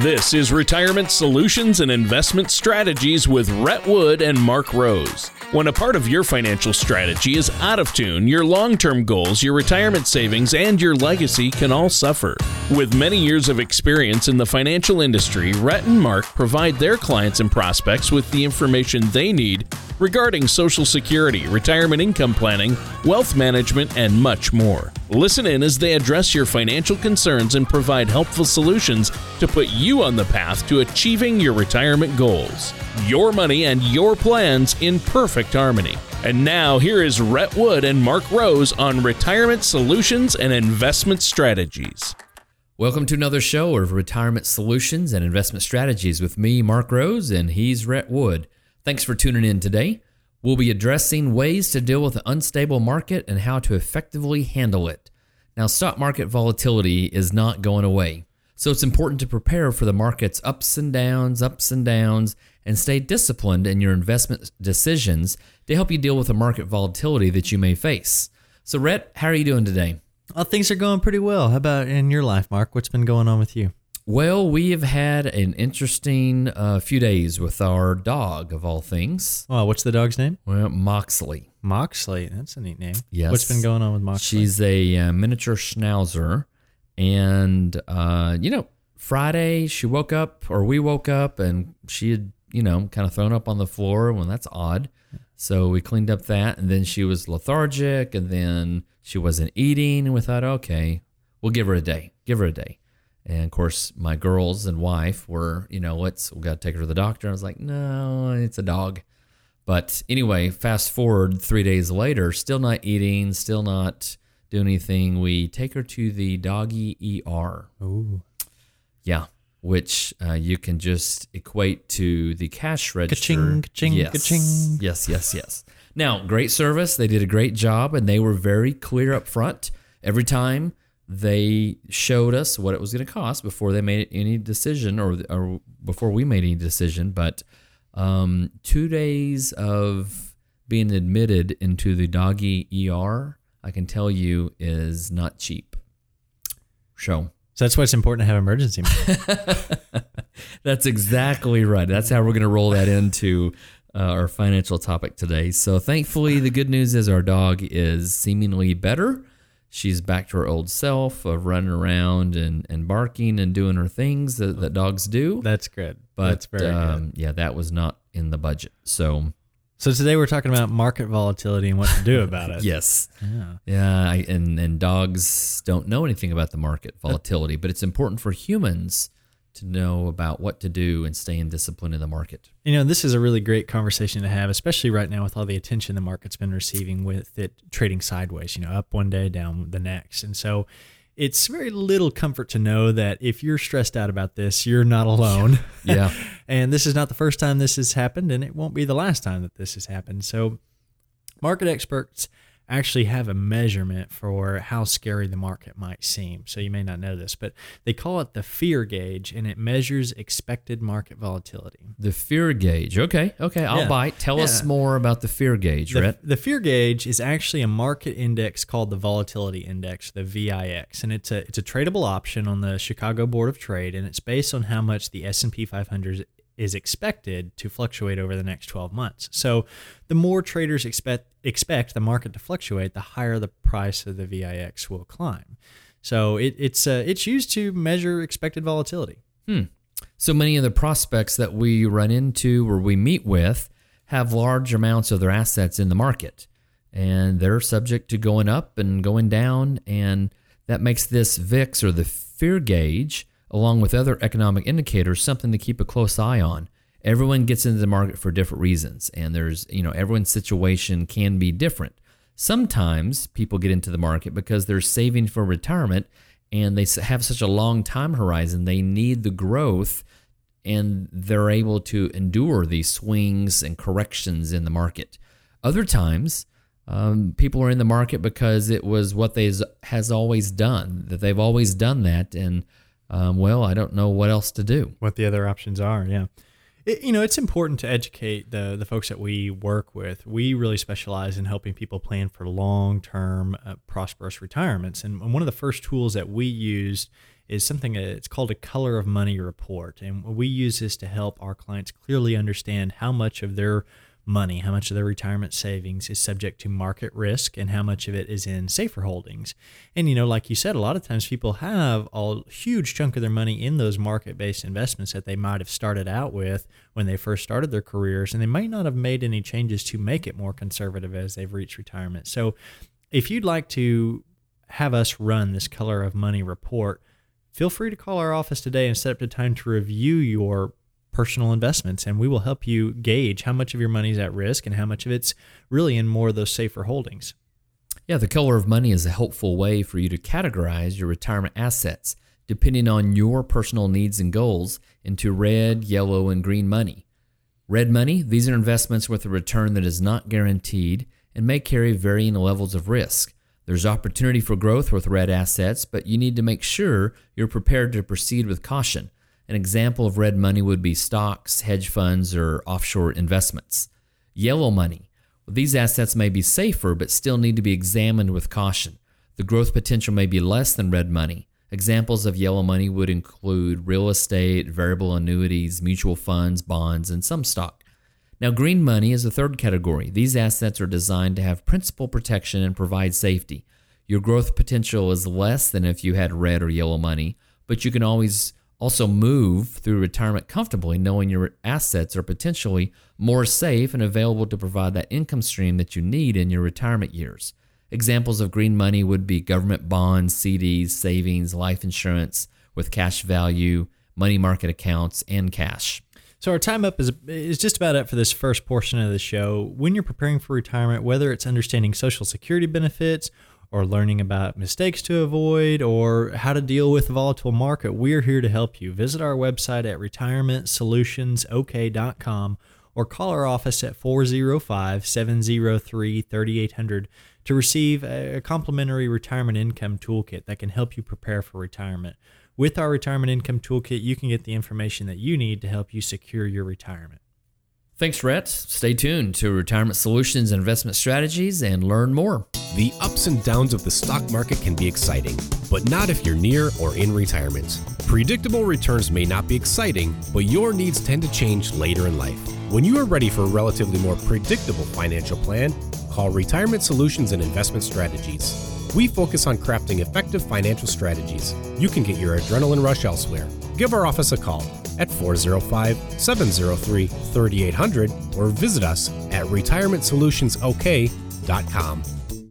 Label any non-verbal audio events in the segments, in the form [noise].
This is Retirement Solutions and Investment Strategies with Rhett Wood and Mark Rose. When a part of your financial strategy is out of tune, your long term goals, your retirement savings, and your legacy can all suffer. With many years of experience in the financial industry, Rhett and Mark provide their clients and prospects with the information they need regarding Social Security, retirement income planning, wealth management, and much more. Listen in as they address your financial concerns and provide helpful solutions to put you on the path to achieving your retirement goals. Your money and your plans in perfect harmony. And now, here is Rhett Wood and Mark Rose on retirement solutions and investment strategies. Welcome to another show of Retirement Solutions and Investment Strategies with me, Mark Rose, and he's Rhett Wood. Thanks for tuning in today. We'll be addressing ways to deal with an unstable market and how to effectively handle it. Now, stock market volatility is not going away, so it's important to prepare for the market's ups and downs, ups and downs, and stay disciplined in your investment decisions to help you deal with the market volatility that you may face. So, Rhett, how are you doing today? Well, things are going pretty well. How about in your life, Mark? What's been going on with you? Well, we have had an interesting uh, few days with our dog, of all things. Oh, what's the dog's name? Well, Moxley. Moxley. That's a neat name. Yes. What's been going on with Moxley? She's a uh, miniature schnauzer. And, uh, you know, Friday she woke up, or we woke up, and she had, you know, kind of thrown up on the floor. Well, that's odd. So we cleaned up that. And then she was lethargic, and then she wasn't eating. And we thought, okay, we'll give her a day. Give her a day. And of course, my girls and wife were, you know, let's, we got to take her to the doctor. I was like, no, it's a dog. But anyway, fast forward three days later, still not eating, still not doing anything. We take her to the doggy ER. Ooh. Yeah. Which uh, you can just equate to the cash register. Ka-ching, ka-ching, yes. ka-ching. Yes, yes, yes. Now, great service. They did a great job and they were very clear up front. Every time they showed us what it was going to cost before they made any decision or, or before we made any decision. But um, two days of being admitted into the doggy ER, I can tell you, is not cheap. So So that's why it's important to have emergency. [laughs] that's exactly right. That's how we're going to roll that into uh, our financial topic today. So, thankfully, the good news is our dog is seemingly better. She's back to her old self of running around and, and barking and doing her things that, that dogs do. that's good. But that's very good. um, yeah, that was not in the budget. So, So today we're talking about market volatility and what to do about it. [laughs] yes. Yeah. Yeah, I, and and dogs don't know anything about the market volatility, but it's important for humans to know about what to do and stay in discipline in the market. You know, this is a really great conversation to have, especially right now with all the attention the market's been receiving with it trading sideways, you know, up one day, down the next. And so it's very little comfort to know that if you're stressed out about this, you're not alone. Yeah. [laughs] and this is not the first time this has happened, and it won't be the last time that this has happened. So, market experts actually have a measurement for how scary the market might seem. So, you may not know this, but they call it the fear gauge, and it measures expected market volatility. The fear gauge. Okay. Okay. I'll Yeah. bite. Tell us more about the fear gauge, The, Rhett. the fear gauge is actually a market index called the volatility index, the VIX, and it's a it's a tradable option on the Chicago Board of Trade, and it's based on how much the S and P 500 is expected to fluctuate over the next 12 months. So, the more traders expect expect the market to fluctuate, the higher the price of the VIX will climb. So, it, it's uh, it's used to measure expected volatility. So many of the prospects that we run into or we meet with have large amounts of their assets in the market and they're subject to going up and going down. And that makes this VIX or the fear gauge, along with other economic indicators, something to keep a close eye on. Everyone gets into the market for different reasons, and there's, you know, everyone's situation can be different. Sometimes people get into the market because they're saving for retirement and they have such a long time horizon, they need the growth and they're able to endure these swings and corrections in the market. Other times, um, people are in the market because it was what they has always done, that they've always done that, and um, well, I don't know what else to do. what the other options are. Yeah. It, you know, it's important to educate the the folks that we work with. We really specialize in helping people plan for long term, uh, prosperous retirements. And one of the first tools that we used is something uh, it's called a color of money report. And we use this to help our clients clearly understand how much of their money, how much of their retirement savings is subject to market risk and how much of it is in safer holdings. And, you know, like you said, a lot of times people have a huge chunk of their money in those market based investments that they might have started out with when they first started their careers, and they might not have made any changes to make it more conservative as they've reached retirement. So, if you'd like to have us run this color of money report, feel free to call our office today and set up a time to review your personal investments, and we will help you gauge how much of your money is at risk and how much of it's really in more of those safer holdings. Yeah, the color of money is a helpful way for you to categorize your retirement assets depending on your personal needs and goals into red, yellow, and green money. Red money, these are investments with a return that is not guaranteed and may carry varying levels of risk. There's opportunity for growth with red assets, but you need to make sure you're prepared to proceed with caution. An example of red money would be stocks, hedge funds, or offshore investments. Yellow money. Well, these assets may be safer, but still need to be examined with caution. The growth potential may be less than red money. Examples of yellow money would include real estate, variable annuities, mutual funds, bonds, and some stock. Now, green money is a third category. These assets are designed to have principal protection and provide safety. Your growth potential is less than if you had red or yellow money, but you can always also, move through retirement comfortably, knowing your assets are potentially more safe and available to provide that income stream that you need in your retirement years. Examples of green money would be government bonds, CDs, savings, life insurance with cash value, money market accounts, and cash. So our time up is is just about up for this first portion of the show. When you're preparing for retirement, whether it's understanding social security benefits or learning about mistakes to avoid or how to deal with a volatile market, we're here to help you. Visit our website at retirementsolutionsok.com or call our office at 405 703 3800 to receive a complimentary retirement income toolkit that can help you prepare for retirement. With our retirement income toolkit, you can get the information that you need to help you secure your retirement. Thanks, Rhett. Stay tuned to Retirement Solutions and Investment Strategies and learn more. The ups and downs of the stock market can be exciting, but not if you're near or in retirement. Predictable returns may not be exciting, but your needs tend to change later in life. When you are ready for a relatively more predictable financial plan, call Retirement Solutions and Investment Strategies. We focus on crafting effective financial strategies. You can get your adrenaline rush elsewhere. Give our office a call at 405 703 3800 or visit us at retirementsolutionsok.com.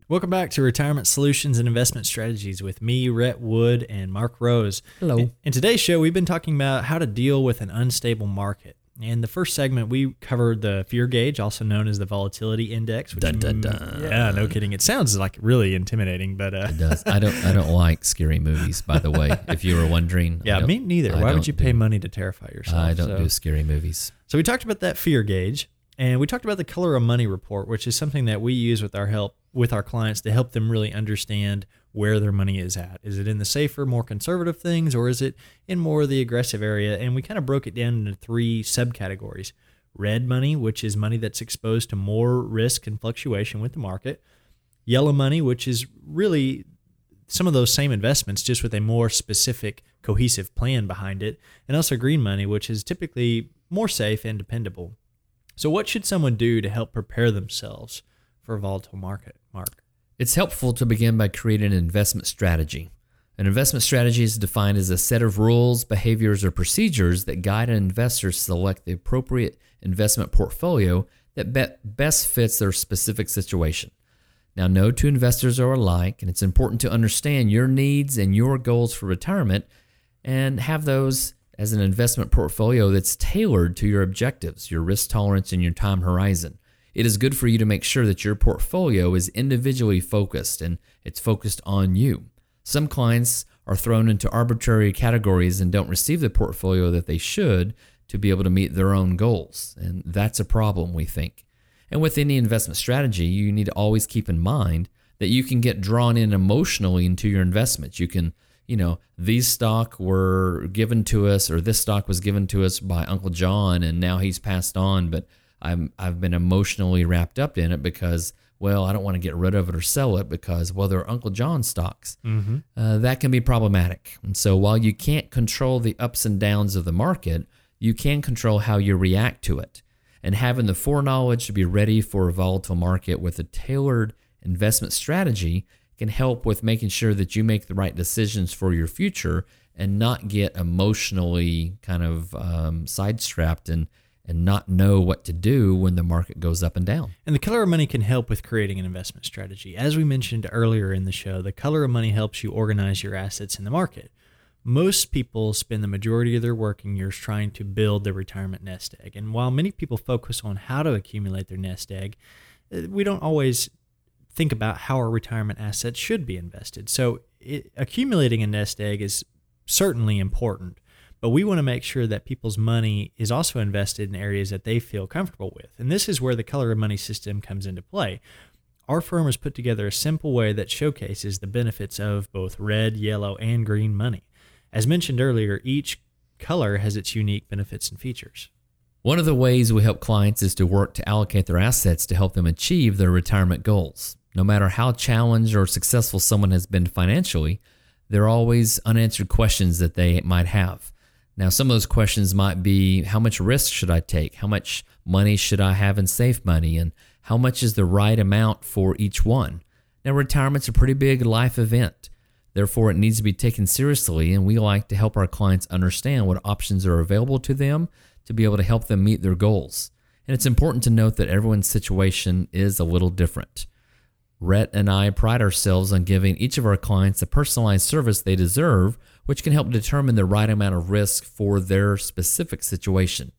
Welcome back to Retirement Solutions and Investment Strategies with me, Rhett Wood, and Mark Rose. Hello. In, in today's show, we've been talking about how to deal with an unstable market. In the first segment, we covered the fear gauge, also known as the volatility index. Which dun, dun, dun. Yeah, no kidding. It sounds like really intimidating, but uh, it does. I don't. I don't [laughs] like scary movies. By the way, if you were wondering. Yeah, me neither. Why would you pay do, money to terrify yourself? I don't so. do scary movies. So we talked about that fear gauge, and we talked about the color of money report, which is something that we use with our help with our clients to help them really understand where their money is at. Is it in the safer, more conservative things, or is it in more of the aggressive area? And we kind of broke it down into three subcategories red money, which is money that's exposed to more risk and fluctuation with the market, yellow money, which is really some of those same investments, just with a more specific, cohesive plan behind it, and also green money, which is typically more safe and dependable. So, what should someone do to help prepare themselves for a volatile market, Mark? It's helpful to begin by creating an investment strategy. An investment strategy is defined as a set of rules, behaviors, or procedures that guide an investor to select the appropriate investment portfolio that be- best fits their specific situation. Now, no two investors are alike, and it's important to understand your needs and your goals for retirement and have those as an investment portfolio that's tailored to your objectives, your risk tolerance, and your time horizon it is good for you to make sure that your portfolio is individually focused and it's focused on you. Some clients are thrown into arbitrary categories and don't receive the portfolio that they should to be able to meet their own goals. And that's a problem, we think. And with any investment strategy, you need to always keep in mind that you can get drawn in emotionally into your investments. You can, you know, these stock were given to us or this stock was given to us by Uncle John and now he's passed on, but I'm I've been emotionally wrapped up in it because well, I don't want to get rid of it or sell it because, well, they're Uncle John stocks. Uh, that can be problematic. And so while you can't control the ups and downs of the market, you can control how you react to it. And having the foreknowledge to be ready for a volatile market with a tailored investment strategy can help with making sure that you make the right decisions for your future and not get emotionally kind of um, sidestrapped and and not know what to do when the market goes up and down. And the color of money can help with creating an investment strategy. As we mentioned earlier in the show, the color of money helps you organize your assets in the market. Most people spend the majority of their working years trying to build their retirement nest egg. And while many people focus on how to accumulate their nest egg, uh, we don't always think about how our retirement assets should be invested. So, it, accumulating a nest egg is certainly important, but we want to make sure that people's money is also invested in areas that they feel comfortable with. And this is where the color of money system comes into play. Our firm has put together a simple way that showcases the benefits of both red, yellow, and green money. As mentioned earlier, each color has its unique benefits and features. One of the ways we help clients is to work to allocate their assets to help them achieve their retirement goals. No matter how challenged or successful someone has been financially, there are always unanswered questions that they might have. Now, some of those questions might be how much risk should I take? How much money should I have in safe money? And how much is the right amount for each one? Now, retirement's a pretty big life event. Therefore, it needs to be taken seriously, and we like to help our clients understand what options are available to them to be able to help them meet their goals. And it's important to note that everyone's situation is a little different. Rhett and I pride ourselves on giving each of our clients the personalized service they deserve, which can help determine the right amount of risk for their specific situation.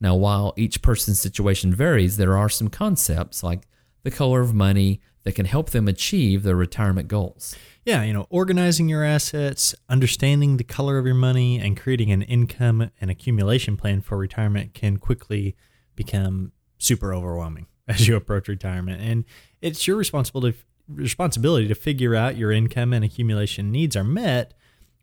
Now, while each person's situation varies, there are some concepts like the color of money that can help them achieve their retirement goals. Yeah, you know, organizing your assets, understanding the color of your money, and creating an income and accumulation plan for retirement can quickly become super overwhelming [laughs] as you approach retirement. And it's your responsibility responsibility to figure out your income and accumulation needs are met,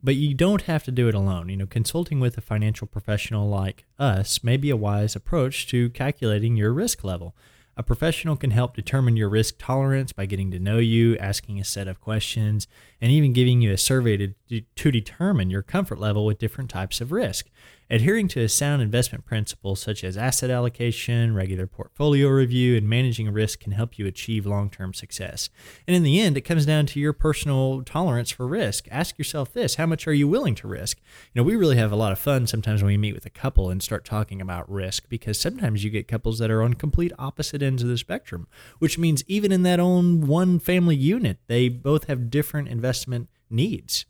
but you don't have to do it alone. You know, consulting with a financial professional like us may be a wise approach to calculating your risk level. A professional can help determine your risk tolerance by getting to know you, asking a set of questions, and even giving you a survey to, to determine your comfort level with different types of risk. Adhering to sound investment principles such as asset allocation, regular portfolio review, and managing risk can help you achieve long term success. And in the end, it comes down to your personal tolerance for risk. Ask yourself this how much are you willing to risk? You know, we really have a lot of fun sometimes when we meet with a couple and start talking about risk because sometimes you get couples that are on complete opposite ends of the spectrum, which means even in that own one family unit, they both have different investment needs.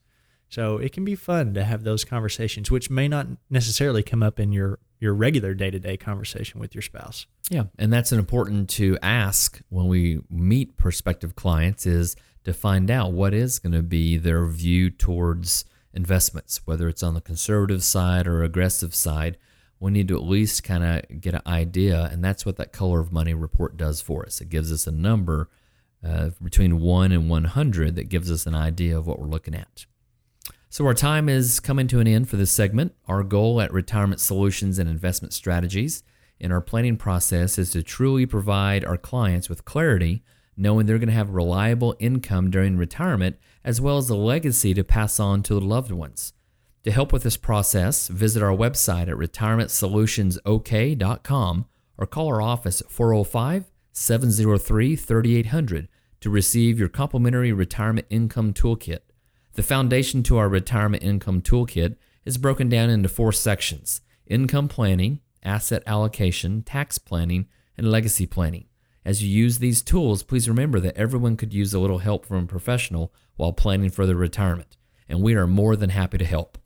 So it can be fun to have those conversations, which may not necessarily come up in your your regular day to day conversation with your spouse. Yeah, and that's an important to ask when we meet prospective clients is to find out what is going to be their view towards investments, whether it's on the conservative side or aggressive side. We need to at least kind of get an idea, and that's what that color of money report does for us. It gives us a number uh, between one and 100 that gives us an idea of what we're looking at. So, our time is coming to an end for this segment. Our goal at Retirement Solutions and Investment Strategies in our planning process is to truly provide our clients with clarity, knowing they're going to have reliable income during retirement, as well as a legacy to pass on to loved ones. To help with this process, visit our website at retirementsolutionsok.com or call our office at 405 703 3800 to receive your complimentary retirement income toolkit. The foundation to our retirement income toolkit is broken down into four sections income planning, asset allocation, tax planning, and legacy planning. As you use these tools, please remember that everyone could use a little help from a professional while planning for their retirement, and we are more than happy to help.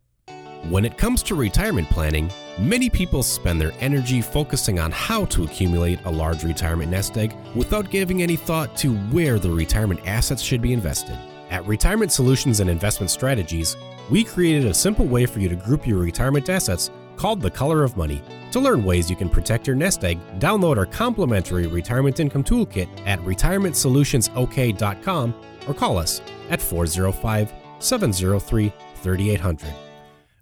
When it comes to retirement planning, many people spend their energy focusing on how to accumulate a large retirement nest egg without giving any thought to where the retirement assets should be invested. At Retirement Solutions and Investment Strategies, we created a simple way for you to group your retirement assets called the Color of Money. To learn ways you can protect your nest egg, download our complimentary retirement income toolkit at retirementsolutionsok.com or call us at 405 703 3800.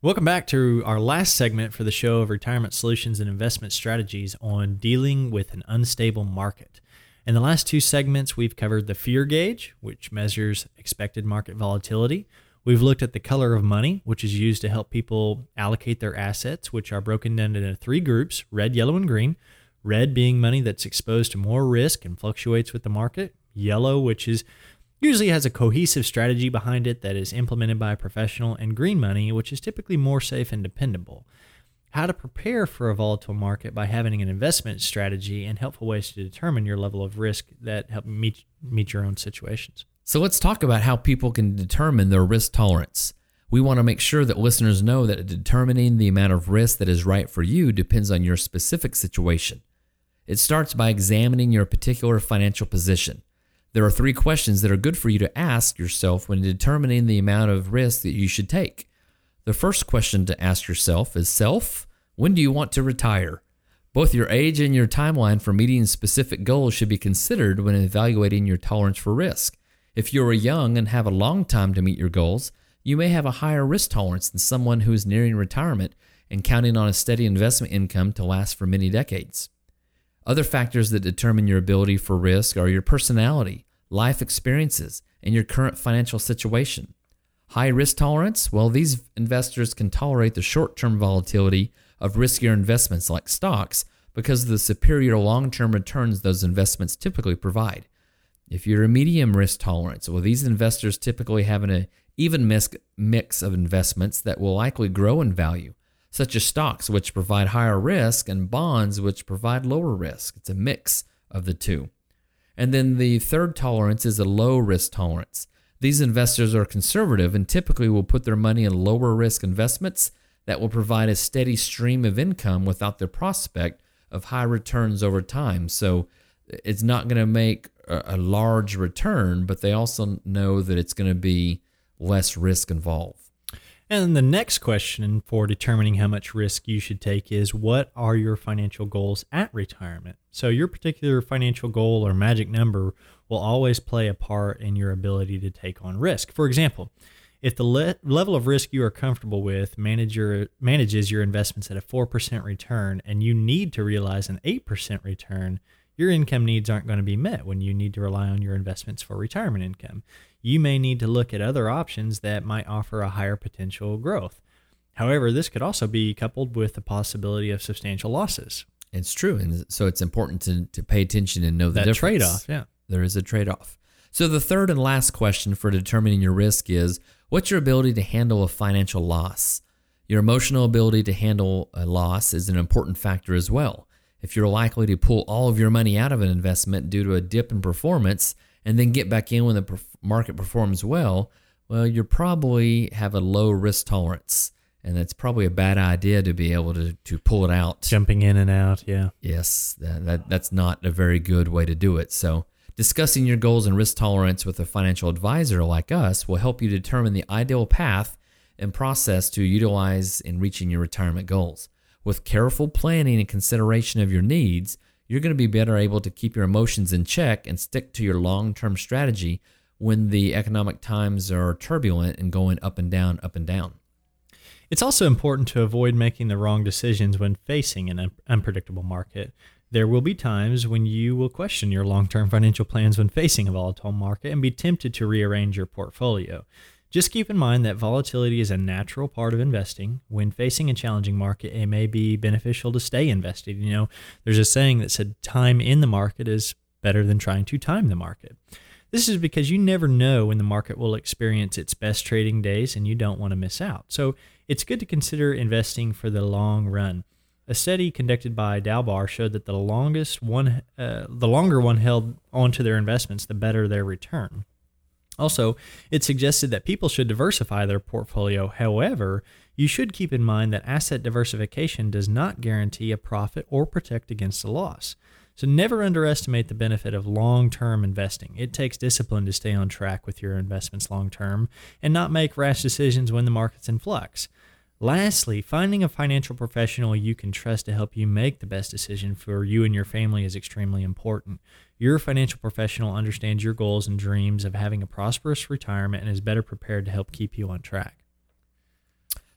Welcome back to our last segment for the show of retirement solutions and investment strategies on dealing with an unstable market. In the last two segments, we've covered the fear gauge, which measures expected market volatility. We've looked at the color of money, which is used to help people allocate their assets, which are broken down into three groups red, yellow, and green. Red being money that's exposed to more risk and fluctuates with the market. Yellow, which is usually has a cohesive strategy behind it that is implemented by a professional, and green money, which is typically more safe and dependable how to prepare for a volatile market by having an investment strategy and helpful ways to determine your level of risk that help meet meet your own situations. So let's talk about how people can determine their risk tolerance. We want to make sure that listeners know that determining the amount of risk that is right for you depends on your specific situation. It starts by examining your particular financial position. There are three questions that are good for you to ask yourself when determining the amount of risk that you should take. The first question to ask yourself is Self, when do you want to retire? Both your age and your timeline for meeting specific goals should be considered when evaluating your tolerance for risk. If you are young and have a long time to meet your goals, you may have a higher risk tolerance than someone who is nearing retirement and counting on a steady investment income to last for many decades. Other factors that determine your ability for risk are your personality, life experiences, and your current financial situation. High risk tolerance? Well, these investors can tolerate the short term volatility of riskier investments like stocks because of the superior long term returns those investments typically provide. If you're a medium risk tolerance, well, these investors typically have an uh, even mix of investments that will likely grow in value, such as stocks, which provide higher risk, and bonds, which provide lower risk. It's a mix of the two. And then the third tolerance is a low risk tolerance. These investors are conservative and typically will put their money in lower risk investments that will provide a steady stream of income without the prospect of high returns over time. So it's not going to make a, large return, but they also know that it's going to be less risk involved. And the next question for determining how much risk you should take is what are your financial goals at retirement? So, your particular financial goal or magic number will always play a part in your ability to take on risk. For example, if the le- level of risk you are comfortable with manage your, manages your investments at a 4% return and you need to realize an 8% return, your income needs aren't going to be met when you need to rely on your investments for retirement income. You may need to look at other options that might offer a higher potential growth. However, this could also be coupled with the possibility of substantial losses. It's true. And so it's important to, to pay attention and know the that difference. trade off. Yeah. There is a trade off. So the third and last question for determining your risk is what's your ability to handle a financial loss? Your emotional ability to handle a loss is an important factor as well. If you're likely to pull all of your money out of an investment due to a dip in performance and then get back in when the market performs well, well, you probably have a low risk tolerance. And that's probably a bad idea to be able to, to pull it out. Jumping in and out, yeah. Yes, that, that, that's not a very good way to do it. So, discussing your goals and risk tolerance with a financial advisor like us will help you determine the ideal path and process to utilize in reaching your retirement goals. With careful planning and consideration of your needs, you're going to be better able to keep your emotions in check and stick to your long term strategy when the economic times are turbulent and going up and down, up and down. It's also important to avoid making the wrong decisions when facing an unpredictable market. There will be times when you will question your long term financial plans when facing a volatile market and be tempted to rearrange your portfolio. Just keep in mind that volatility is a natural part of investing. When facing a challenging market, it may be beneficial to stay invested. You know, there's a saying that said time in the market is better than trying to time the market. This is because you never know when the market will experience its best trading days and you don't want to miss out. So it's good to consider investing for the long run. A study conducted by Dalbar showed that the longest one, uh, the longer one held onto their investments, the better their return. Also, it suggested that people should diversify their portfolio. However, you should keep in mind that asset diversification does not guarantee a profit or protect against a loss. So, never underestimate the benefit of long term investing. It takes discipline to stay on track with your investments long term and not make rash decisions when the market's in flux. Lastly, finding a financial professional you can trust to help you make the best decision for you and your family is extremely important. Your financial professional understands your goals and dreams of having a prosperous retirement and is better prepared to help keep you on track.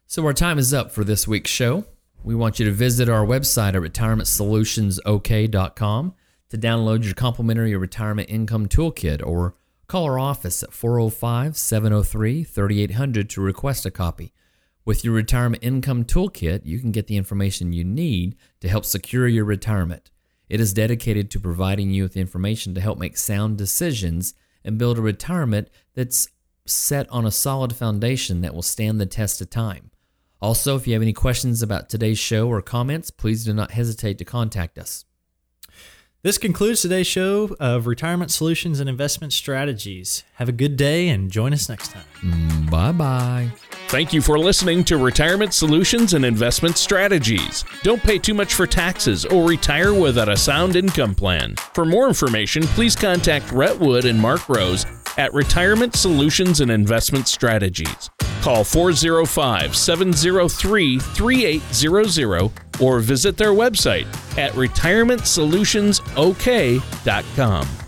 So, our time is up for this week's show. We want you to visit our website at retirementsolutionsok.com to download your complimentary retirement income toolkit or call our office at 405 703 3800 to request a copy. With your retirement income toolkit, you can get the information you need to help secure your retirement. It is dedicated to providing you with information to help make sound decisions and build a retirement that's set on a solid foundation that will stand the test of time. Also, if you have any questions about today's show or comments, please do not hesitate to contact us. This concludes today's show of Retirement Solutions and Investment Strategies. Have a good day and join us next time. Mm, bye bye. Thank you for listening to Retirement Solutions and Investment Strategies. Don't pay too much for taxes or retire without a sound income plan. For more information, please contact Rhett Wood and Mark Rose at Retirement Solutions and Investment Strategies. Call 405 703 3800 or visit their website at retirementsolutionsok.com.